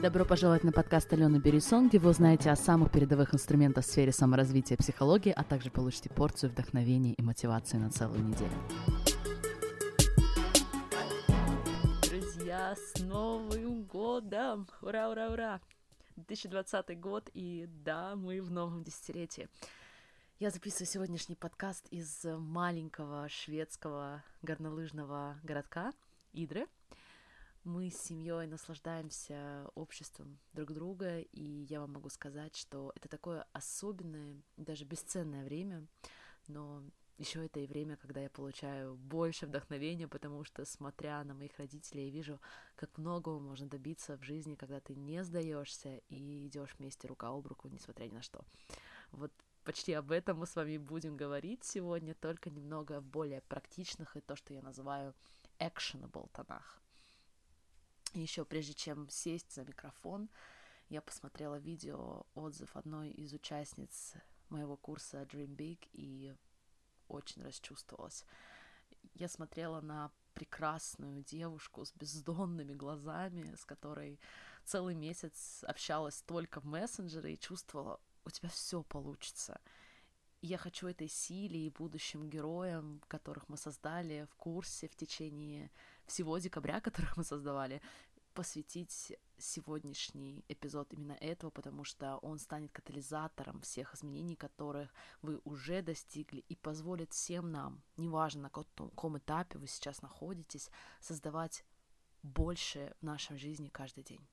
Добро пожаловать на подкаст Алены Берисон, где вы узнаете о самых передовых инструментах в сфере саморазвития и психологии, а также получите порцию вдохновения и мотивации на целую неделю. Друзья, с Новым годом! Ура, ура, ура! 2020 год, и да, мы в новом десятилетии. Я записываю сегодняшний подкаст из маленького шведского горнолыжного городка Идры — мы с семьей наслаждаемся обществом друг друга, и я вам могу сказать, что это такое особенное, даже бесценное время, но еще это и время, когда я получаю больше вдохновения, потому что, смотря на моих родителей, я вижу, как многого можно добиться в жизни, когда ты не сдаешься и идешь вместе рука об руку, несмотря ни на что. Вот почти об этом мы с вами будем говорить сегодня, только немного в более практичных и то, что я называю actionable тонах. Еще прежде чем сесть за микрофон, я посмотрела видео, отзыв одной из участниц моего курса Dream Big и очень расчувствовалась. Я смотрела на прекрасную девушку с бездонными глазами, с которой целый месяц общалась только в мессенджере и чувствовала, у тебя все получится. я хочу этой силе и будущим героям, которых мы создали в курсе в течение всего декабря, которых мы создавали, посвятить сегодняшний эпизод именно этого, потому что он станет катализатором всех изменений, которых вы уже достигли, и позволит всем нам, неважно на каком этапе вы сейчас находитесь, создавать больше в нашей жизни каждый день.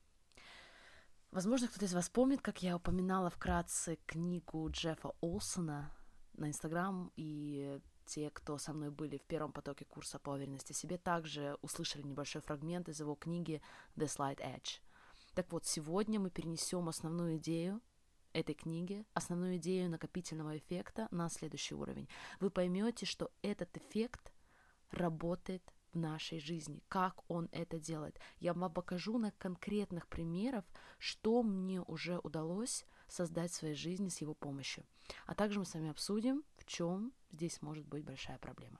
Возможно, кто-то из вас помнит, как я упоминала вкратце книгу Джеффа Олсона на Инстаграм, и те, кто со мной были в первом потоке курса по уверенности в себе, также услышали небольшой фрагмент из его книги The Slight Edge. Так вот, сегодня мы перенесем основную идею этой книги, основную идею накопительного эффекта на следующий уровень. Вы поймете, что этот эффект работает в нашей жизни, как он это делает. Я вам покажу на конкретных примерах, что мне уже удалось создать в своей жизни с его помощью. А также мы с вами обсудим, в чем здесь может быть большая проблема.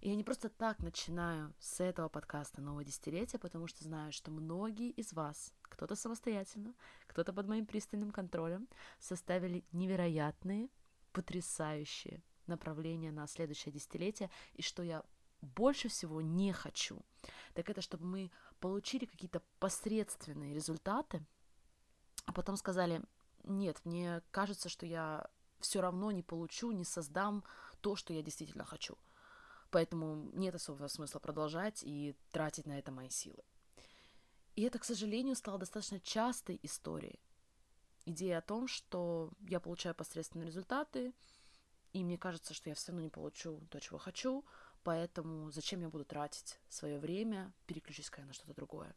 И я не просто так начинаю с этого подкаста нового десятилетия, потому что знаю, что многие из вас, кто-то самостоятельно, кто-то под моим пристальным контролем, составили невероятные, потрясающие направления на следующее десятилетие, и что я больше всего не хочу, так это чтобы мы получили какие-то посредственные результаты, а потом сказали, нет, мне кажется, что я все равно не получу, не создам то, что я действительно хочу. Поэтому нет особого смысла продолжать и тратить на это мои силы. И это, к сожалению, стало достаточно частой историей. Идея о том, что я получаю посредственные результаты, и мне кажется, что я все равно не получу то, чего хочу, поэтому зачем я буду тратить свое время, переключись-ка я на что-то другое.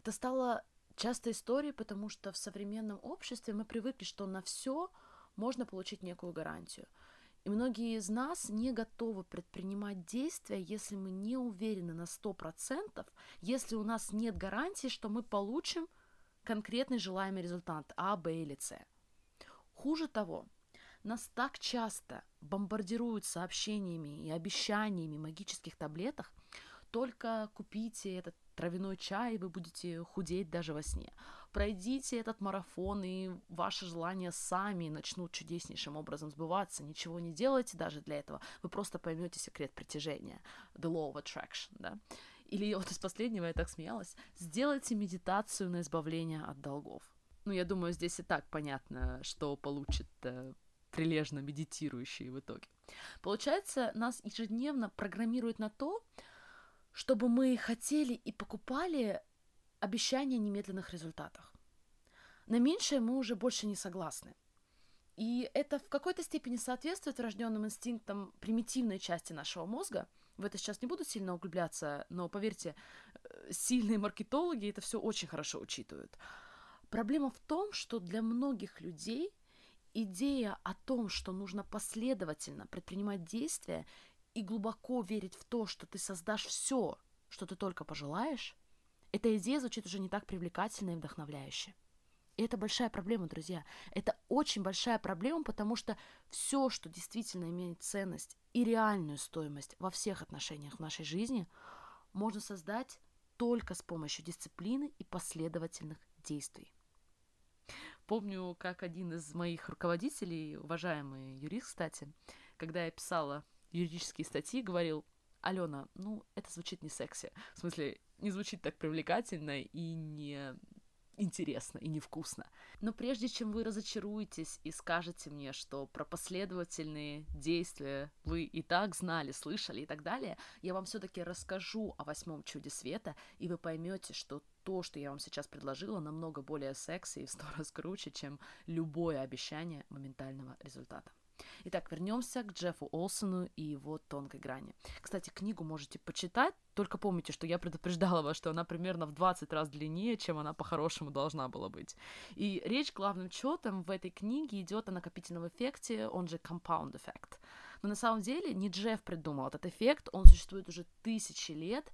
Это стало частой историей, потому что в современном обществе мы привыкли, что на все можно получить некую гарантию. И многие из нас не готовы предпринимать действия, если мы не уверены на 100%, если у нас нет гарантии, что мы получим конкретный желаемый результат А, Б или С. Хуже того, нас так часто бомбардируют сообщениями и обещаниями магических таблеток, только купите этот травяной чай, вы будете худеть даже во сне. Пройдите этот марафон, и ваши желания сами начнут чудеснейшим образом сбываться. Ничего не делайте даже для этого. Вы просто поймете секрет притяжения. The law of attraction, да. Или вот из последнего я так смеялась. Сделайте медитацию на избавление от долгов. Ну, я думаю, здесь и так понятно, что получит э, прилежно медитирующие в итоге. Получается, нас ежедневно программируют на то, чтобы мы хотели и покупали обещания немедленных результатах. На меньшее мы уже больше не согласны. И это в какой-то степени соответствует врожденным инстинктам примитивной части нашего мозга. В это сейчас не буду сильно углубляться, но поверьте, э, сильные маркетологи это все очень хорошо учитывают. Проблема в том, что для многих людей идея о том, что нужно последовательно предпринимать действия и глубоко верить в то, что ты создашь все, что ты только пожелаешь, эта идея звучит уже не так привлекательно и вдохновляюще. И это большая проблема, друзья. Это очень большая проблема, потому что все, что действительно имеет ценность и реальную стоимость во всех отношениях в нашей жизни, можно создать только с помощью дисциплины и последовательных действий. Помню, как один из моих руководителей, уважаемый юрист, кстати, когда я писала юридические статьи, говорил, Алена, ну, это звучит не секси. В смысле, не звучит так привлекательно и не интересно и невкусно. Но прежде чем вы разочаруетесь и скажете мне, что про последовательные действия вы и так знали, слышали и так далее, я вам все-таки расскажу о восьмом чуде света, и вы поймете, что то, что я вам сейчас предложила, намного более секси и в сто раз круче, чем любое обещание моментального результата. Итак, вернемся к Джеффу Олсону и его тонкой грани. Кстати, книгу можете почитать, только помните, что я предупреждала вас, что она примерно в 20 раз длиннее, чем она по-хорошему должна была быть. И речь главным счетом в этой книге идет о накопительном эффекте, он же compound эффект. Но на самом деле не Джефф придумал этот эффект, он существует уже тысячи лет,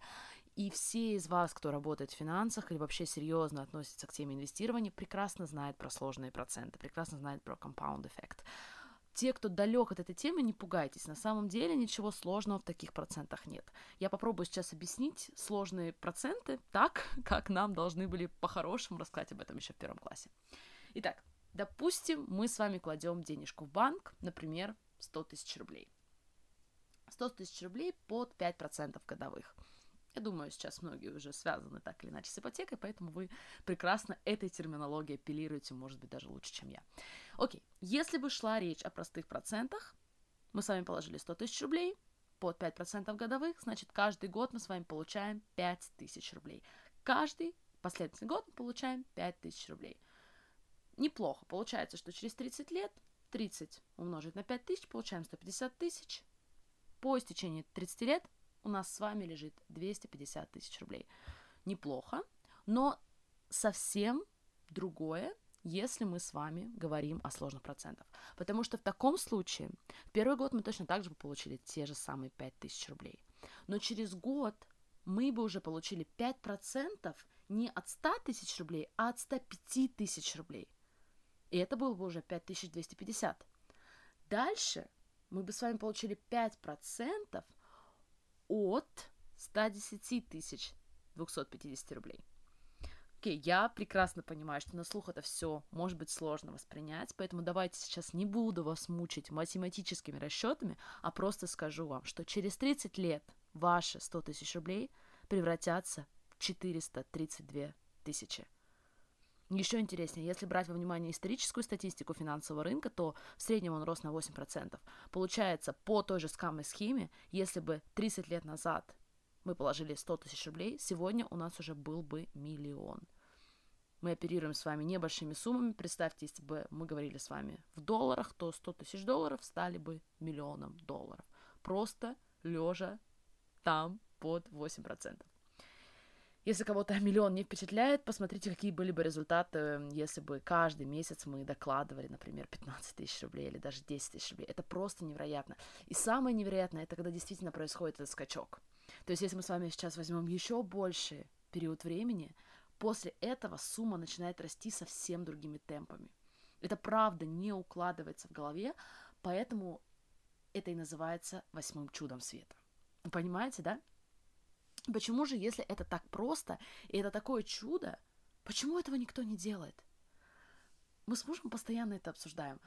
и все из вас, кто работает в финансах или вообще серьезно относится к теме инвестирования, прекрасно знают про сложные проценты, прекрасно знают про compound эффект те, кто далек от этой темы, не пугайтесь. На самом деле ничего сложного в таких процентах нет. Я попробую сейчас объяснить сложные проценты так, как нам должны были по-хорошему рассказать об этом еще в первом классе. Итак, допустим, мы с вами кладем денежку в банк, например, 100 тысяч рублей. 100 тысяч рублей под 5% годовых. Я думаю, сейчас многие уже связаны так или иначе с ипотекой, поэтому вы прекрасно этой терминологией апеллируете, может быть, даже лучше, чем я. Окей, если бы шла речь о простых процентах, мы с вами положили 100 тысяч рублей под 5% годовых, значит, каждый год мы с вами получаем 5 тысяч рублей. Каждый последовательный год мы получаем 5 тысяч рублей. Неплохо. Получается, что через 30 лет 30 умножить на 5 тысяч, получаем 150 тысяч. По истечении 30 лет у нас с вами лежит 250 тысяч рублей. Неплохо, но совсем другое, если мы с вами говорим о сложных процентах. Потому что в таком случае в первый год мы точно так же бы получили те же самые 5 тысяч рублей. Но через год мы бы уже получили 5% не от 100 тысяч рублей, а от 105 тысяч рублей. И это было бы уже 5250. Дальше мы бы с вами получили 5% от 110 тысяч 250 рублей. Окей, okay, я прекрасно понимаю, что на слух это все может быть сложно воспринять, поэтому давайте сейчас не буду вас мучить математическими расчетами, а просто скажу вам, что через 30 лет ваши 100 тысяч рублей превратятся в 432 тысячи. Еще интереснее, если брать во внимание историческую статистику финансового рынка, то в среднем он рос на 8%. Получается, по той же самой схеме, если бы 30 лет назад мы положили 100 тысяч рублей, сегодня у нас уже был бы миллион. Мы оперируем с вами небольшими суммами. Представьте, если бы мы говорили с вами в долларах, то 100 тысяч долларов стали бы миллионом долларов. Просто лежа там под 8%. Если кого-то миллион не впечатляет, посмотрите, какие были бы результаты, если бы каждый месяц мы докладывали, например, 15 тысяч рублей или даже 10 тысяч рублей. Это просто невероятно. И самое невероятное, это когда действительно происходит этот скачок. То есть, если мы с вами сейчас возьмем еще больше период времени, после этого сумма начинает расти совсем другими темпами. Это правда не укладывается в голове, поэтому это и называется восьмым чудом света. Понимаете, да? Почему же, если это так просто, и это такое чудо, почему этого никто не делает? Мы с мужем постоянно это обсуждаем.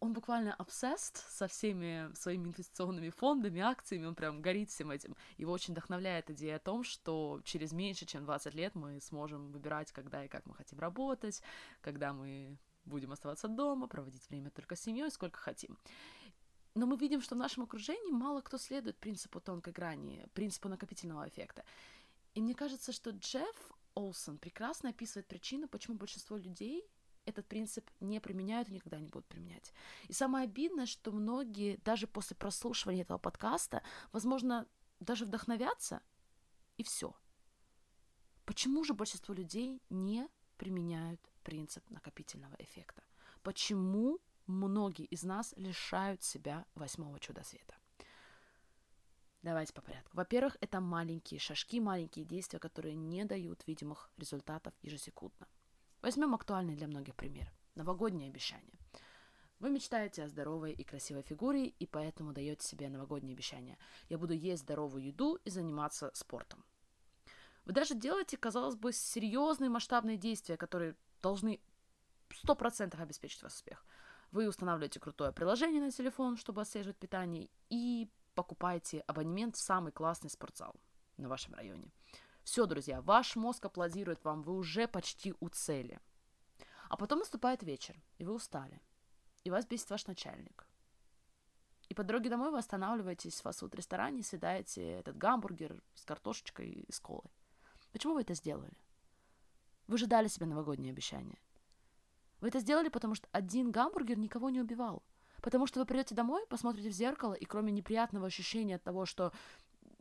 Он буквально obsessed со всеми своими инвестиционными фондами, акциями, он прям горит всем этим. Его очень вдохновляет идея о том, что через меньше, чем 20 лет мы сможем выбирать, когда и как мы хотим работать, когда мы будем оставаться дома, проводить время только с семьей, сколько хотим. Но мы видим, что в нашем окружении мало кто следует принципу тонкой грани, принципу накопительного эффекта. И мне кажется, что Джефф Олсон прекрасно описывает причину, почему большинство людей этот принцип не применяют и никогда не будут применять. И самое обидное, что многие, даже после прослушивания этого подкаста, возможно, даже вдохновятся, и все. Почему же большинство людей не применяют принцип накопительного эффекта? Почему многие из нас лишают себя восьмого чуда света. Давайте по порядку. Во-первых, это маленькие шажки, маленькие действия, которые не дают видимых результатов ежесекундно. Возьмем актуальный для многих пример. Новогоднее обещание. Вы мечтаете о здоровой и красивой фигуре, и поэтому даете себе новогоднее обещание. Я буду есть здоровую еду и заниматься спортом. Вы даже делаете, казалось бы, серьезные масштабные действия, которые должны 100% обеспечить ваш успех. Вы устанавливаете крутое приложение на телефон, чтобы отслеживать питание, и покупаете абонемент в самый классный спортзал на вашем районе. Все, друзья, ваш мозг аплодирует вам, вы уже почти у цели. А потом наступает вечер, и вы устали, и вас бесит ваш начальник. И по дороге домой вы останавливаетесь в фастфуд-ресторане съедаете этот гамбургер с картошечкой и с колой. Почему вы это сделали? Вы же дали себе новогоднее обещание. Вы это сделали, потому что один гамбургер никого не убивал. Потому что вы придете домой, посмотрите в зеркало, и кроме неприятного ощущения от того, что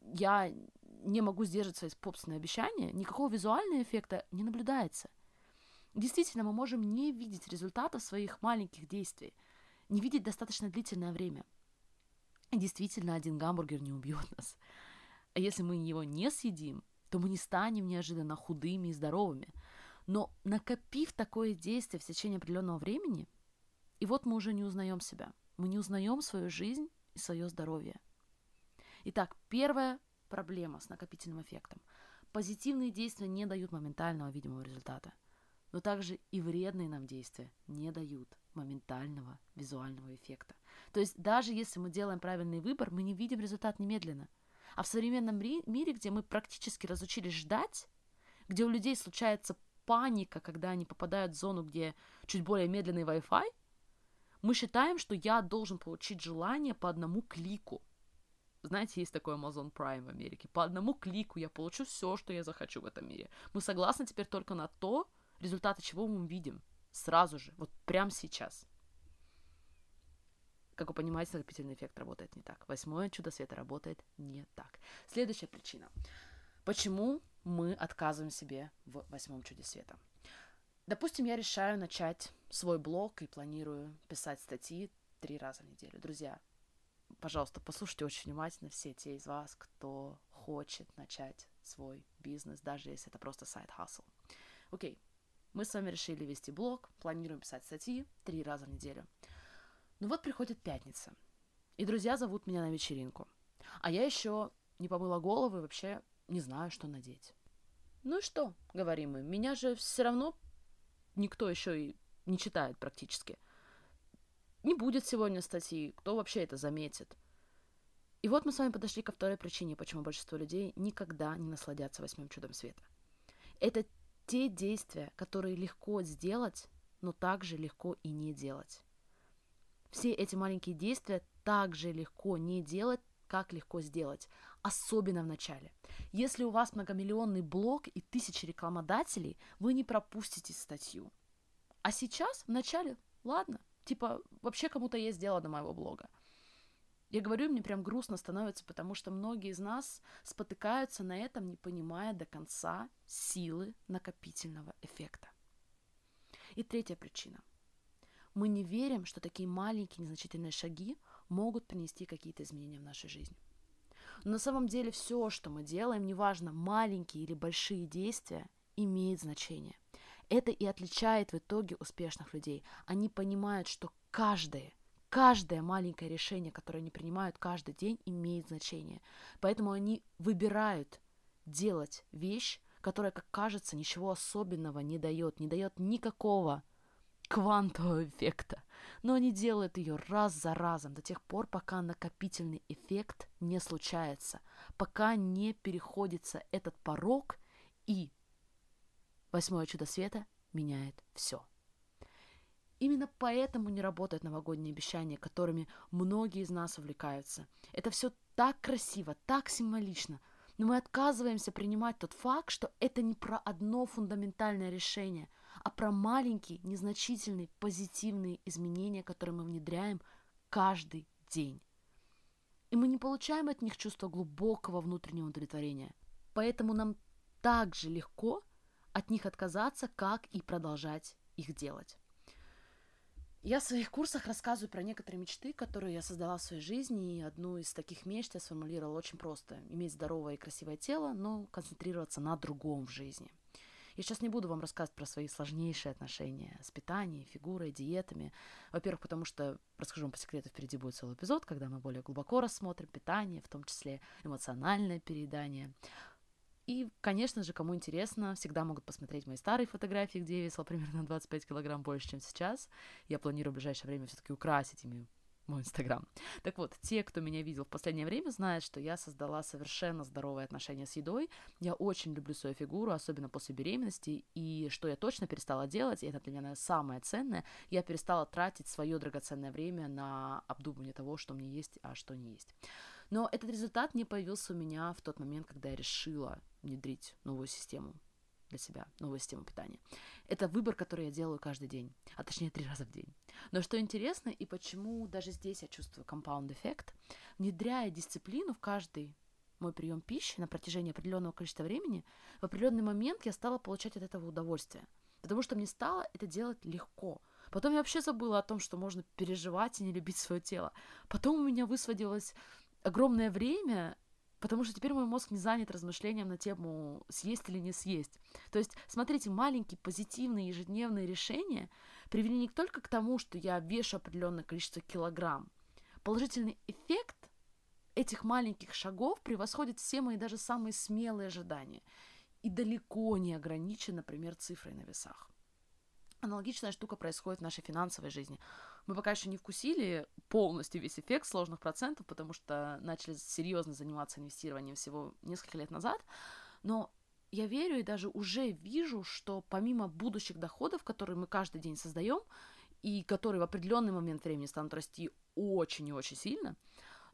я не могу сдержать свои собственные обещания, никакого визуального эффекта не наблюдается. Действительно, мы можем не видеть результата своих маленьких действий, не видеть достаточно длительное время. И действительно, один гамбургер не убьет нас. А если мы его не съедим, то мы не станем неожиданно худыми и здоровыми. Но накопив такое действие в течение определенного времени, и вот мы уже не узнаем себя. Мы не узнаем свою жизнь и свое здоровье. Итак, первая проблема с накопительным эффектом. Позитивные действия не дают моментального видимого результата, но также и вредные нам действия не дают моментального визуального эффекта. То есть даже если мы делаем правильный выбор, мы не видим результат немедленно – а в современном мире, где мы практически разучились ждать, где у людей случается паника, когда они попадают в зону, где чуть более медленный Wi-Fi, мы считаем, что я должен получить желание по одному клику. Знаете, есть такой Amazon Prime в Америке. По одному клику я получу все, что я захочу в этом мире. Мы согласны теперь только на то, результаты чего мы видим сразу же, вот прямо сейчас. Как вы понимаете, накопительный эффект работает не так. Восьмое чудо света работает не так. Следующая причина. Почему мы отказываем себе в восьмом чуде света? Допустим, я решаю начать свой блог и планирую писать статьи три раза в неделю. Друзья, пожалуйста, послушайте очень внимательно все те из вас, кто хочет начать свой бизнес, даже если это просто сайт-хасл. Окей, мы с вами решили вести блог, планируем писать статьи три раза в неделю. Ну вот приходит пятница, и друзья зовут меня на вечеринку. А я еще не помыла голову и вообще не знаю, что надеть. Ну и что, говорим мы, меня же все равно никто еще и не читает практически. Не будет сегодня статьи, кто вообще это заметит? И вот мы с вами подошли ко второй причине, почему большинство людей никогда не насладятся восьмым чудом света. Это те действия, которые легко сделать, но также легко и не делать. Все эти маленькие действия так же легко не делать, как легко сделать, особенно в начале. Если у вас многомиллионный блог и тысячи рекламодателей, вы не пропустите статью. А сейчас, в начале, ладно, типа, вообще кому-то есть дело до моего блога. Я говорю, мне прям грустно становится, потому что многие из нас спотыкаются на этом, не понимая до конца силы накопительного эффекта. И третья причина – мы не верим, что такие маленькие незначительные шаги могут принести какие-то изменения в нашу жизнь. Но на самом деле все, что мы делаем, неважно, маленькие или большие действия, имеет значение. Это и отличает в итоге успешных людей. Они понимают, что каждое, каждое маленькое решение, которое они принимают каждый день, имеет значение. Поэтому они выбирают делать вещь, которая, как кажется, ничего особенного не дает, не дает никакого квантового эффекта, но они делают ее раз за разом до тех пор, пока накопительный эффект не случается, пока не переходится этот порог и восьмое чудо света меняет все. Именно поэтому не работают новогодние обещания, которыми многие из нас увлекаются. Это все так красиво, так символично, но мы отказываемся принимать тот факт, что это не про одно фундаментальное решение – а про маленькие, незначительные, позитивные изменения, которые мы внедряем каждый день. И мы не получаем от них чувство глубокого внутреннего удовлетворения. Поэтому нам так же легко от них отказаться, как и продолжать их делать. Я в своих курсах рассказываю про некоторые мечты, которые я создала в своей жизни, и одну из таких мечт я сформулировала очень просто. Иметь здоровое и красивое тело, но концентрироваться на другом в жизни – я сейчас не буду вам рассказывать про свои сложнейшие отношения с питанием, фигурой, диетами. Во-первых, потому что, расскажу вам по секрету, впереди будет целый эпизод, когда мы более глубоко рассмотрим питание, в том числе эмоциональное переедание. И, конечно же, кому интересно, всегда могут посмотреть мои старые фотографии, где я весила примерно 25 килограмм больше, чем сейчас. Я планирую в ближайшее время все-таки украсить ими мой инстаграм. Так вот, те, кто меня видел в последнее время, знают, что я создала совершенно здоровые отношения с едой. Я очень люблю свою фигуру, особенно после беременности. И что я точно перестала делать, и это для меня самое ценное, я перестала тратить свое драгоценное время на обдумывание того, что мне есть, а что не есть. Но этот результат не появился у меня в тот момент, когда я решила внедрить новую систему для себя, новую систему питания. Это выбор, который я делаю каждый день, а точнее три раза в день. Но что интересно и почему даже здесь я чувствую компаунд эффект, внедряя дисциплину в каждый мой прием пищи на протяжении определенного количества времени, в определенный момент я стала получать от этого удовольствие, потому что мне стало это делать легко. Потом я вообще забыла о том, что можно переживать и не любить свое тело. Потом у меня высводилось огромное время потому что теперь мой мозг не занят размышлением на тему съесть или не съесть. То есть, смотрите, маленькие позитивные ежедневные решения привели не только к тому, что я вешу определенное количество килограмм. Положительный эффект этих маленьких шагов превосходит все мои даже самые смелые ожидания и далеко не ограничен, например, цифрой на весах. Аналогичная штука происходит в нашей финансовой жизни. Мы пока еще не вкусили полностью весь эффект сложных процентов, потому что начали серьезно заниматься инвестированием всего несколько лет назад. Но я верю и даже уже вижу, что помимо будущих доходов, которые мы каждый день создаем, и которые в определенный момент времени станут расти очень и очень сильно,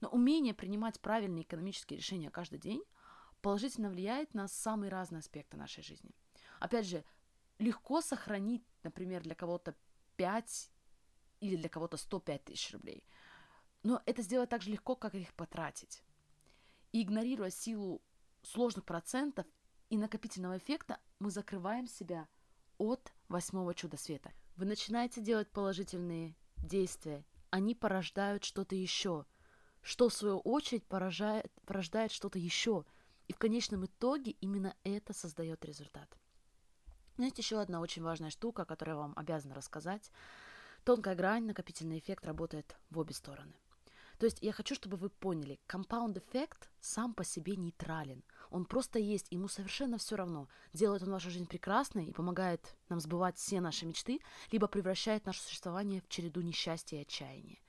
но умение принимать правильные экономические решения каждый день положительно влияет на самые разные аспекты нашей жизни. Опять же, легко сохранить, например, для кого-то 5 или для кого-то 105 тысяч рублей. Но это сделать так же легко, как их потратить. И игнорируя силу сложных процентов и накопительного эффекта, мы закрываем себя от восьмого чуда света. Вы начинаете делать положительные действия, они порождают что-то еще, что в свою очередь порождает, порождает что-то еще. И в конечном итоге именно это создает результат. Есть еще одна очень важная штука, которую я вам обязана рассказать. Тонкая грань, накопительный эффект работает в обе стороны. То есть я хочу, чтобы вы поняли, компаунд эффект сам по себе нейтрален. Он просто есть, ему совершенно все равно, делает он вашу жизнь прекрасной и помогает нам сбывать все наши мечты, либо превращает наше существование в череду несчастья и отчаяния.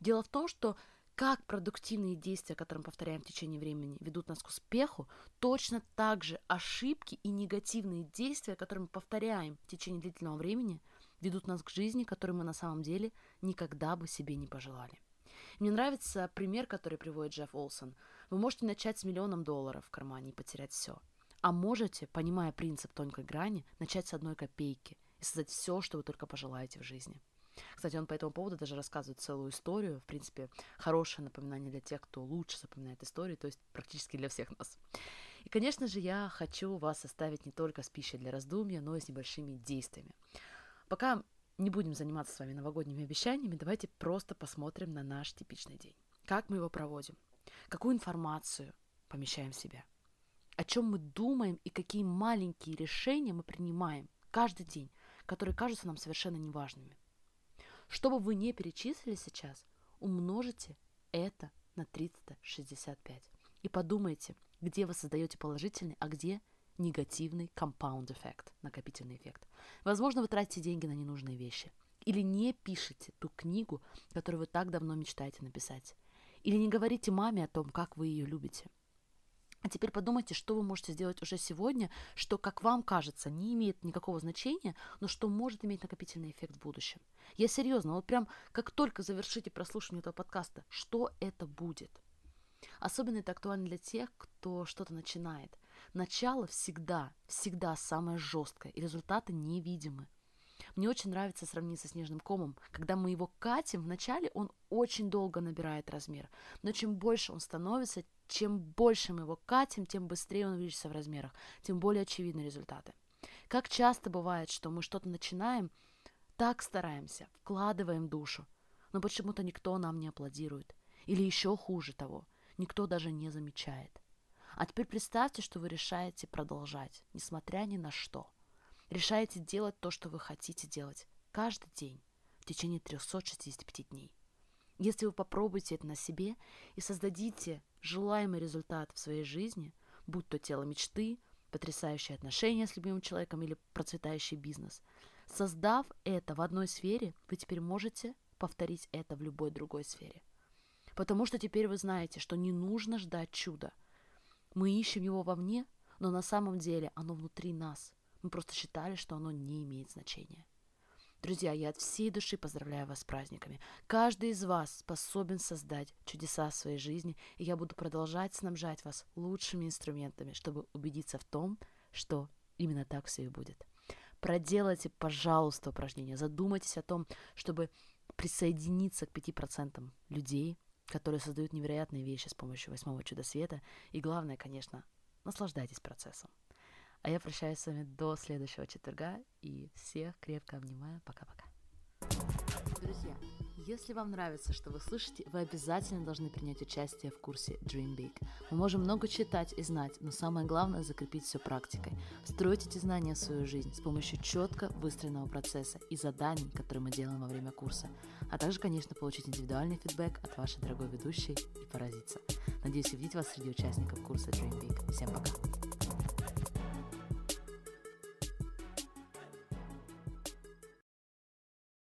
Дело в том, что как продуктивные действия, которые мы повторяем в течение времени, ведут нас к успеху, точно так же ошибки и негативные действия, которые мы повторяем в течение длительного времени, ведут нас к жизни, которую мы на самом деле никогда бы себе не пожелали. Мне нравится пример, который приводит Джефф Олсон. Вы можете начать с миллионом долларов в кармане и потерять все. А можете, понимая принцип тонкой грани, начать с одной копейки и создать все, что вы только пожелаете в жизни. Кстати, он по этому поводу даже рассказывает целую историю. В принципе, хорошее напоминание для тех, кто лучше запоминает истории, то есть практически для всех нас. И, конечно же, я хочу вас оставить не только с пищей для раздумья, но и с небольшими действиями. Пока не будем заниматься с вами новогодними обещаниями, давайте просто посмотрим на наш типичный день. Как мы его проводим? Какую информацию помещаем в себя? О чем мы думаем и какие маленькие решения мы принимаем каждый день, которые кажутся нам совершенно неважными. Что бы вы не перечислили сейчас, умножите это на 365. И подумайте, где вы создаете положительный, а где негативный compound эффект, накопительный эффект. Возможно, вы тратите деньги на ненужные вещи. Или не пишете ту книгу, которую вы так давно мечтаете написать. Или не говорите маме о том, как вы ее любите. А теперь подумайте, что вы можете сделать уже сегодня, что, как вам кажется, не имеет никакого значения, но что может иметь накопительный эффект в будущем. Я серьезно, вот прям как только завершите прослушивание этого подкаста, что это будет? Особенно это актуально для тех, кто что-то начинает. Начало всегда, всегда самое жесткое, и результаты невидимы. Мне очень нравится сравнить со снежным комом. Когда мы его катим, вначале он очень долго набирает размер. Но чем больше он становится, чем больше мы его катим, тем быстрее он увеличится в размерах, тем более очевидны результаты. Как часто бывает, что мы что-то начинаем, так стараемся, вкладываем душу, но почему-то никто нам не аплодирует. Или еще хуже того, никто даже не замечает. А теперь представьте, что вы решаете продолжать, несмотря ни на что. Решаете делать то, что вы хотите делать каждый день в течение 365 дней. Если вы попробуете это на себе и создадите желаемый результат в своей жизни, будь то тело мечты, потрясающие отношения с любимым человеком или процветающий бизнес. Создав это в одной сфере, вы теперь можете повторить это в любой другой сфере. Потому что теперь вы знаете, что не нужно ждать чуда. Мы ищем его вовне, но на самом деле оно внутри нас. Мы просто считали, что оно не имеет значения. Друзья, я от всей души поздравляю вас с праздниками. Каждый из вас способен создать чудеса в своей жизни, и я буду продолжать снабжать вас лучшими инструментами, чтобы убедиться в том, что именно так все и будет. Проделайте, пожалуйста, упражнения. Задумайтесь о том, чтобы присоединиться к 5% людей, которые создают невероятные вещи с помощью восьмого чуда света. И главное, конечно, наслаждайтесь процессом. А я прощаюсь с вами до следующего четверга и всех крепко обнимаю. Пока-пока. Друзья, если вам нравится, что вы слышите, вы обязательно должны принять участие в курсе Dream Big. Мы можем много читать и знать, но самое главное – закрепить все практикой. Строить эти знания в свою жизнь с помощью четко выстроенного процесса и заданий, которые мы делаем во время курса. А также, конечно, получить индивидуальный фидбэк от вашей дорогой ведущей и поразиться. Надеюсь увидеть вас среди участников курса Dream Big. Всем пока!